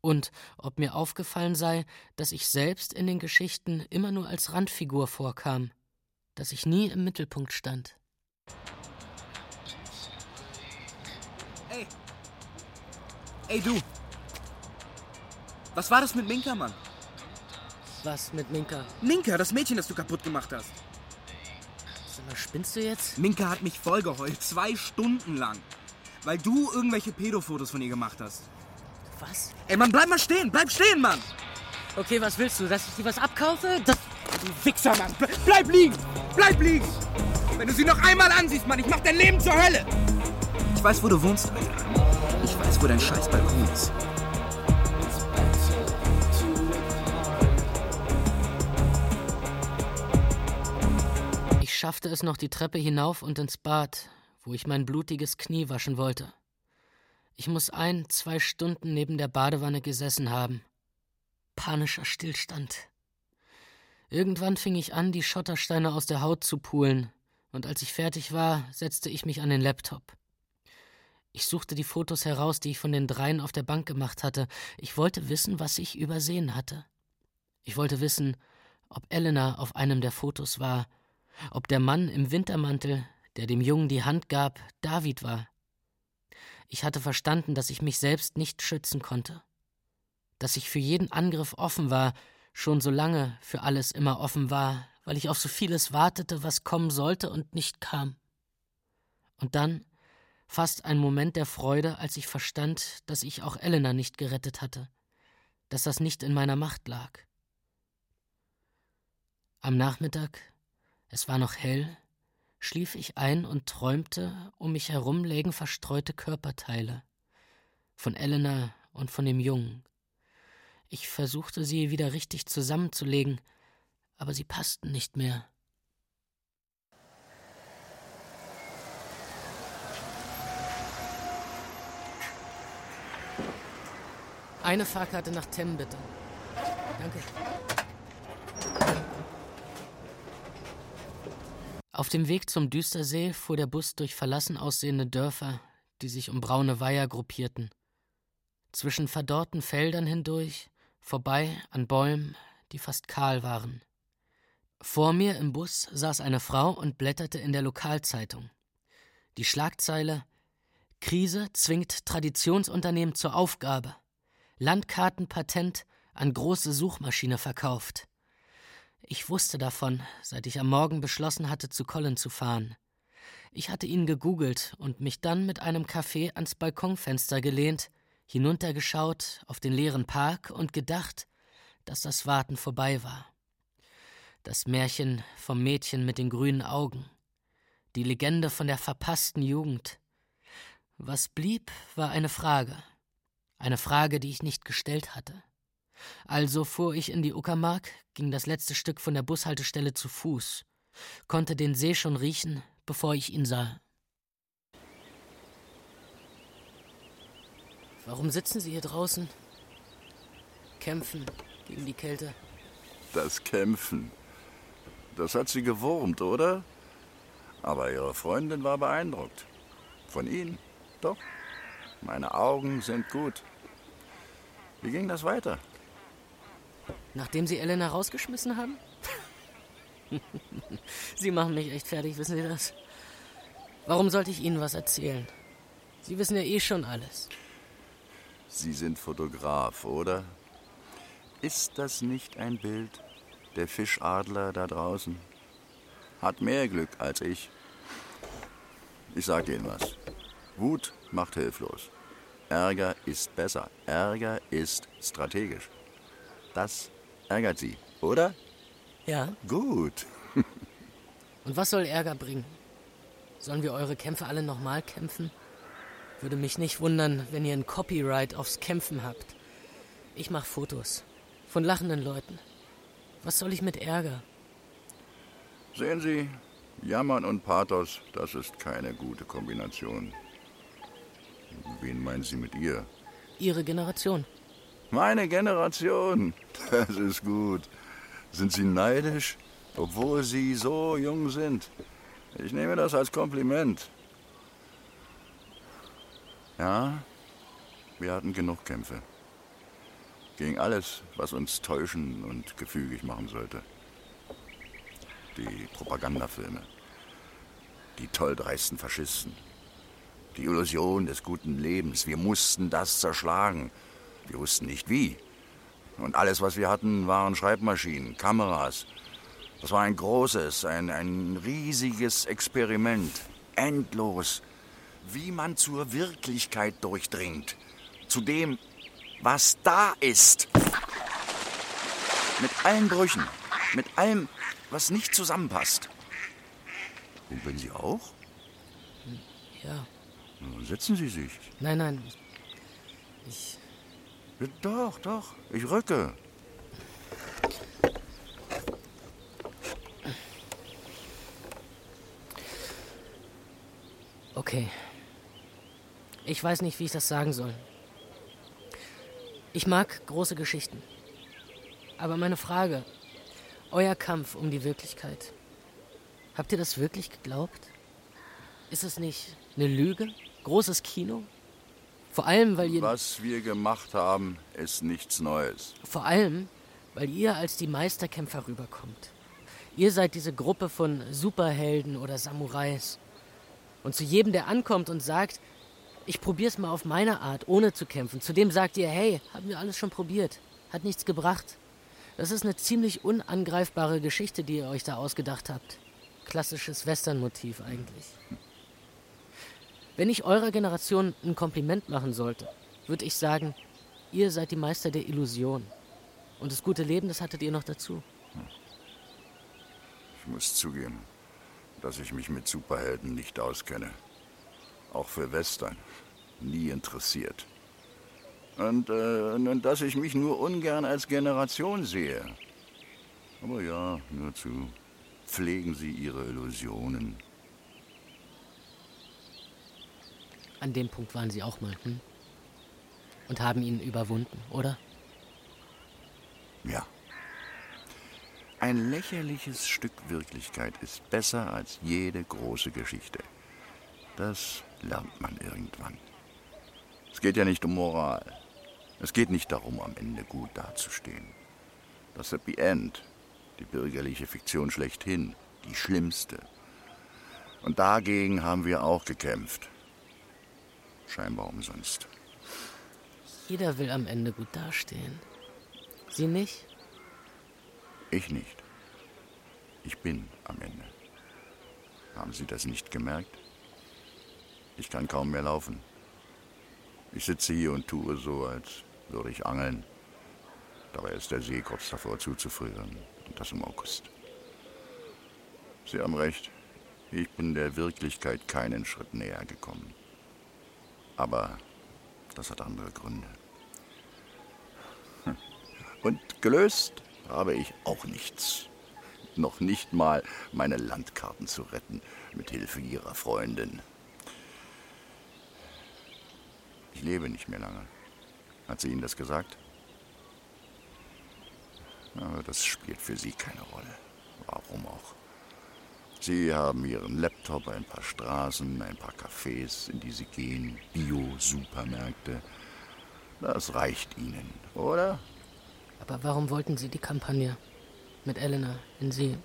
Und ob mir aufgefallen sei, dass ich selbst in den Geschichten immer nur als Randfigur vorkam, dass ich nie im Mittelpunkt stand. Ey! Ey, du! Was war das mit Minka, Mann? Was mit Minka? Minka, das Mädchen, das du kaputt gemacht hast. Sag mal, spinnst du jetzt? Minka hat mich vollgeheult, zwei Stunden lang. Weil du irgendwelche Pedofotos von ihr gemacht hast. Was? Ey, Mann, bleib mal stehen, bleib stehen, Mann! Okay, was willst du? Dass ich dir was abkaufe? Das Du Wichser, Mann! Ble bleib liegen! Bleib liegen! Wenn du sie noch einmal ansiehst, Mann, ich mach dein Leben zur Hölle! Ich weiß, wo du wohnst, Alter. Ich weiß, wo dein scheiß Balkon ist. Schaffte es noch die Treppe hinauf und ins Bad, wo ich mein blutiges Knie waschen wollte. Ich muss ein, zwei Stunden neben der Badewanne gesessen haben. Panischer Stillstand. Irgendwann fing ich an, die Schottersteine aus der Haut zu pulen, und als ich fertig war, setzte ich mich an den Laptop. Ich suchte die Fotos heraus, die ich von den dreien auf der Bank gemacht hatte. Ich wollte wissen, was ich übersehen hatte. Ich wollte wissen, ob Elena auf einem der Fotos war, ob der Mann im Wintermantel, der dem Jungen die Hand gab, David war. Ich hatte verstanden, dass ich mich selbst nicht schützen konnte, dass ich für jeden Angriff offen war, schon so lange für alles immer offen war, weil ich auf so vieles wartete, was kommen sollte und nicht kam. Und dann fast ein Moment der Freude, als ich verstand, dass ich auch Elena nicht gerettet hatte, dass das nicht in meiner Macht lag. Am Nachmittag, es war noch hell, schlief ich ein und träumte, um mich herum lägen verstreute Körperteile von Elena und von dem Jungen. Ich versuchte sie wieder richtig zusammenzulegen, aber sie passten nicht mehr. Eine Fahrkarte nach Tem, bitte. Danke. Auf dem Weg zum Düstersee fuhr der Bus durch verlassen aussehende Dörfer, die sich um braune Weiher gruppierten. Zwischen verdorrten Feldern hindurch, vorbei an Bäumen, die fast kahl waren. Vor mir im Bus saß eine Frau und blätterte in der Lokalzeitung. Die Schlagzeile Krise zwingt Traditionsunternehmen zur Aufgabe. Landkartenpatent an große Suchmaschine verkauft. Ich wusste davon, seit ich am Morgen beschlossen hatte, zu Colin zu fahren. Ich hatte ihn gegoogelt und mich dann mit einem Kaffee ans Balkonfenster gelehnt, hinuntergeschaut auf den leeren Park und gedacht, dass das Warten vorbei war. Das Märchen vom Mädchen mit den grünen Augen, die Legende von der verpassten Jugend. Was blieb, war eine Frage, eine Frage, die ich nicht gestellt hatte. Also fuhr ich in die Uckermark, ging das letzte Stück von der Bushaltestelle zu Fuß, konnte den See schon riechen, bevor ich ihn sah. Warum sitzen Sie hier draußen? Kämpfen gegen die Kälte. Das Kämpfen. Das hat sie gewurmt, oder? Aber ihre Freundin war beeindruckt. Von Ihnen? Doch. Meine Augen sind gut. Wie ging das weiter? Nachdem Sie Elena rausgeschmissen haben? Sie machen mich echt fertig, wissen Sie das? Warum sollte ich Ihnen was erzählen? Sie wissen ja eh schon alles. Sie sind Fotograf, oder? Ist das nicht ein Bild? Der Fischadler da draußen hat mehr Glück als ich. Ich sag Ihnen was. Wut macht hilflos. Ärger ist besser. Ärger ist strategisch. Das ärgert Sie, oder? Ja. Gut. Und was soll Ärger bringen? Sollen wir eure Kämpfe alle nochmal kämpfen? Würde mich nicht wundern, wenn ihr ein Copyright aufs Kämpfen habt. Ich mache Fotos. Von lachenden Leuten. Was soll ich mit Ärger? Sehen Sie, Jammern und Pathos, das ist keine gute Kombination. Wen meinen Sie mit ihr? Ihre Generation. Meine Generation. Das ist gut. Sind Sie neidisch, obwohl Sie so jung sind? Ich nehme das als Kompliment. Ja, wir hatten genug Kämpfe. Gegen alles, was uns täuschen und gefügig machen sollte. Die Propagandafilme. Die tolldreisten Faschisten. Die Illusion des guten Lebens. Wir mussten das zerschlagen. Wir wussten nicht wie. Und alles, was wir hatten, waren Schreibmaschinen, Kameras. Das war ein großes, ein, ein riesiges Experiment. Endlos. Wie man zur Wirklichkeit durchdringt. Zu dem, was da ist. Mit allen Brüchen. Mit allem, was nicht zusammenpasst. Humpeln Sie auch? Ja. Nun Setzen Sie sich. Nein, nein. Ich. Doch, doch. Ich rücke. Okay. Ich weiß nicht, wie ich das sagen soll. Ich mag große Geschichten. Aber meine Frage, euer Kampf um die Wirklichkeit, habt ihr das wirklich geglaubt? Ist es nicht eine Lüge? Großes Kino? Vor allem, weil ihr. Was wir gemacht haben, ist nichts Neues. Vor allem, weil ihr als die Meisterkämpfer rüberkommt. Ihr seid diese Gruppe von Superhelden oder Samurais. Und zu jedem, der ankommt und sagt, ich probier's mal auf meine Art, ohne zu kämpfen, zu dem sagt ihr, hey, haben wir alles schon probiert, hat nichts gebracht. Das ist eine ziemlich unangreifbare Geschichte, die ihr euch da ausgedacht habt. Klassisches Western-Motiv eigentlich. Wenn ich eurer Generation ein Kompliment machen sollte, würde ich sagen, ihr seid die Meister der Illusion. Und das gute Leben, das hattet ihr noch dazu. Ich muss zugeben, dass ich mich mit Superhelden nicht auskenne. Auch für Western. Nie interessiert. Und, äh, und dass ich mich nur ungern als Generation sehe. Aber ja, nur zu. Pflegen Sie Ihre Illusionen. An dem Punkt waren sie auch mal, hm? Und haben ihn überwunden, oder? Ja. Ein lächerliches Stück Wirklichkeit ist besser als jede große Geschichte. Das lernt man irgendwann. Es geht ja nicht um Moral. Es geht nicht darum, am Ende gut dazustehen. Das Happy End, die bürgerliche Fiktion schlechthin, die schlimmste. Und dagegen haben wir auch gekämpft. Scheinbar umsonst. Jeder will am Ende gut dastehen. Sie nicht? Ich nicht. Ich bin am Ende. Haben Sie das nicht gemerkt? Ich kann kaum mehr laufen. Ich sitze hier und tue so, als würde ich angeln. Dabei ist der See kurz davor zuzufrieren. Und das im August. Sie haben recht. Ich bin der Wirklichkeit keinen Schritt näher gekommen. Aber das hat andere Gründe. Hm. Und gelöst habe ich auch nichts. Noch nicht mal meine Landkarten zu retten, mit Hilfe ihrer Freundin. Ich lebe nicht mehr lange. Hat sie Ihnen das gesagt? Aber das spielt für Sie keine Rolle. Warum auch? Sie haben Ihren Laptop, ein paar Straßen, ein paar Cafés, in die Sie gehen, Bio-Supermärkte. Das reicht Ihnen, oder? Aber warum wollten Sie die Kampagne mit Elena in Sie?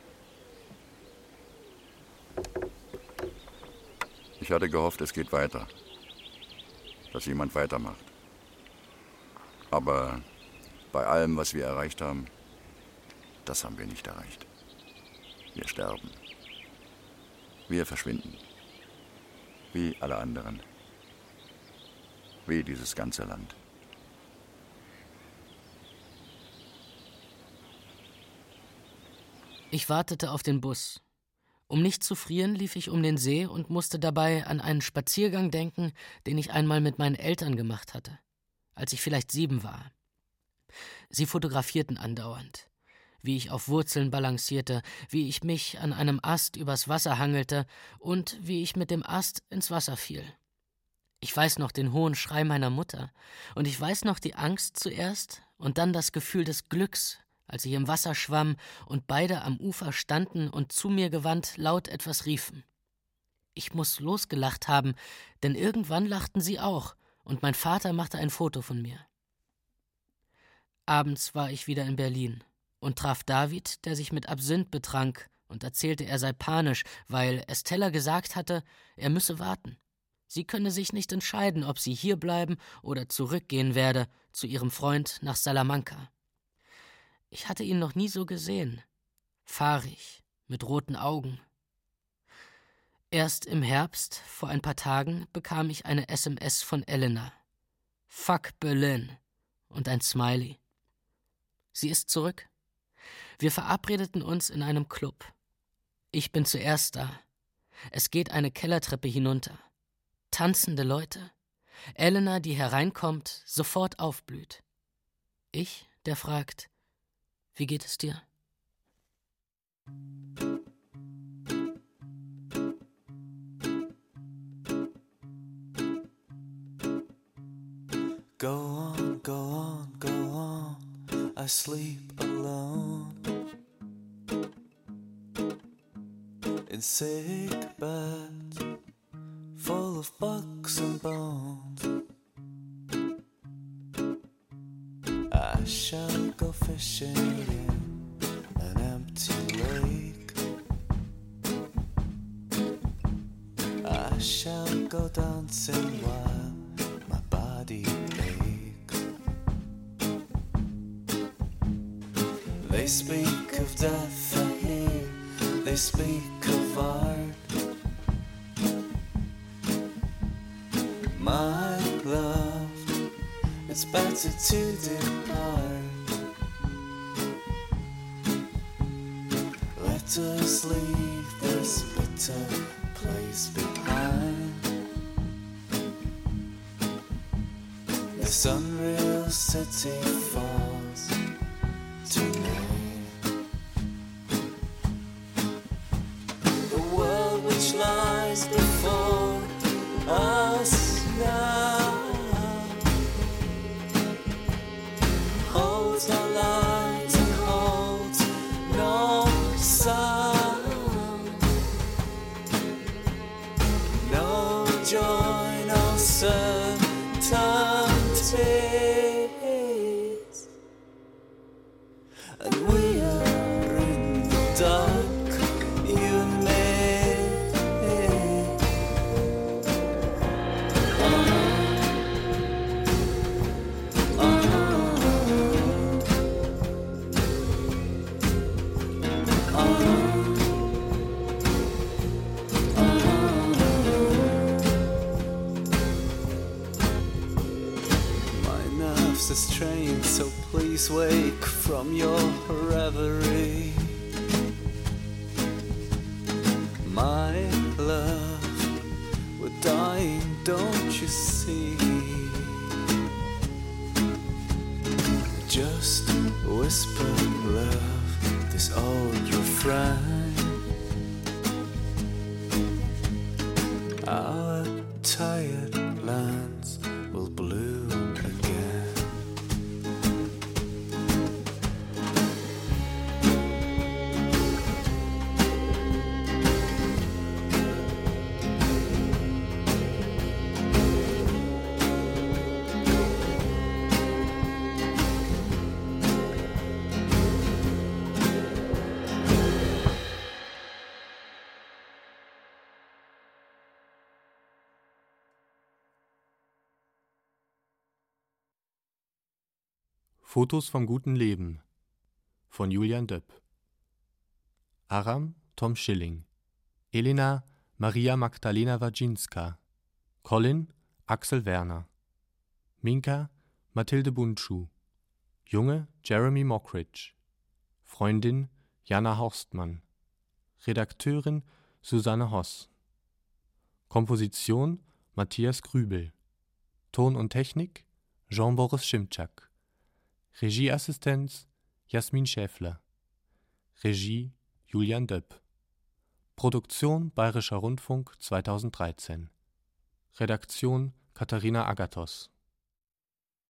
Ich hatte gehofft, es geht weiter. Dass jemand weitermacht. Aber bei allem, was wir erreicht haben, das haben wir nicht erreicht. Wir sterben. Wir verschwinden. Wie alle anderen. Wie dieses ganze Land. Ich wartete auf den Bus Um nicht zu frieren, lief ich um den See und musste dabei an einen Spaziergang denken, den ich einmal mit meinen Eltern gemacht hatte, als ich vielleicht sieben war. Sie fotografierten andauernd, wie ich auf Wurzeln balancierte, wie ich mich an einem Ast übers Wasser hangelte und wie ich mit dem Ast ins Wasser fiel. Ich weiß noch den hohen Schrei meiner Mutter, und ich weiß noch die Angst zuerst und dann das Gefühl des Glücks, als ich im Wasser schwamm und beide am Ufer standen und zu mir gewandt laut etwas riefen. Ich muss losgelacht haben, denn irgendwann lachten sie auch, und mein Vater machte ein Foto von mir. Abends war ich wieder in Berlin und traf David, der sich mit Absinth betrank und erzählte, er sei panisch, weil Estella gesagt hatte, er müsse warten. Sie könne sich nicht entscheiden, ob sie hierbleiben oder zurückgehen werde zu ihrem Freund nach Salamanca. Ich hatte ihn noch nie so gesehen. Fahrig, mit roten Augen. Erst im Herbst, vor ein paar Tagen, bekam ich eine SMS von Elena. Fuck Berlin. Und ein Smiley. Sie ist zurück. Wir verabredeten uns in einem Club. Ich bin zuerst da. Es geht eine Kellertreppe hinunter. Tanzende Leute. Elena, die hereinkommt, sofort aufblüht. Ich, der fragt, wie geht es dir? Go on, go on. Sleep alone in sick bed, full of bugs and bones. I shall go fishing in an empty lake. I shall go dancing while my body speak of death, I hear. They speak of art. My love, it's better to depart. Let us leave this bitter place behind. This unreal city falls are strained, so please wake from your reverie. My love, we're dying, don't you see? Just whisper, love, this old refrain. Our tired Fotos vom guten Leben von Julian Döpp. Aram Tom Schilling. Elena Maria Magdalena Wajinska. Colin Axel Werner. Minka Mathilde Bundschuh. Junge Jeremy Mockridge. Freundin Jana Horstmann. Redakteurin Susanne Hoss. Komposition Matthias Grübel. Ton und Technik Jean-Boris Schimczak. Regieassistenz Jasmin Schäfler. Regie Julian Döpp. Produktion Bayerischer Rundfunk 2013. Redaktion Katharina Agathos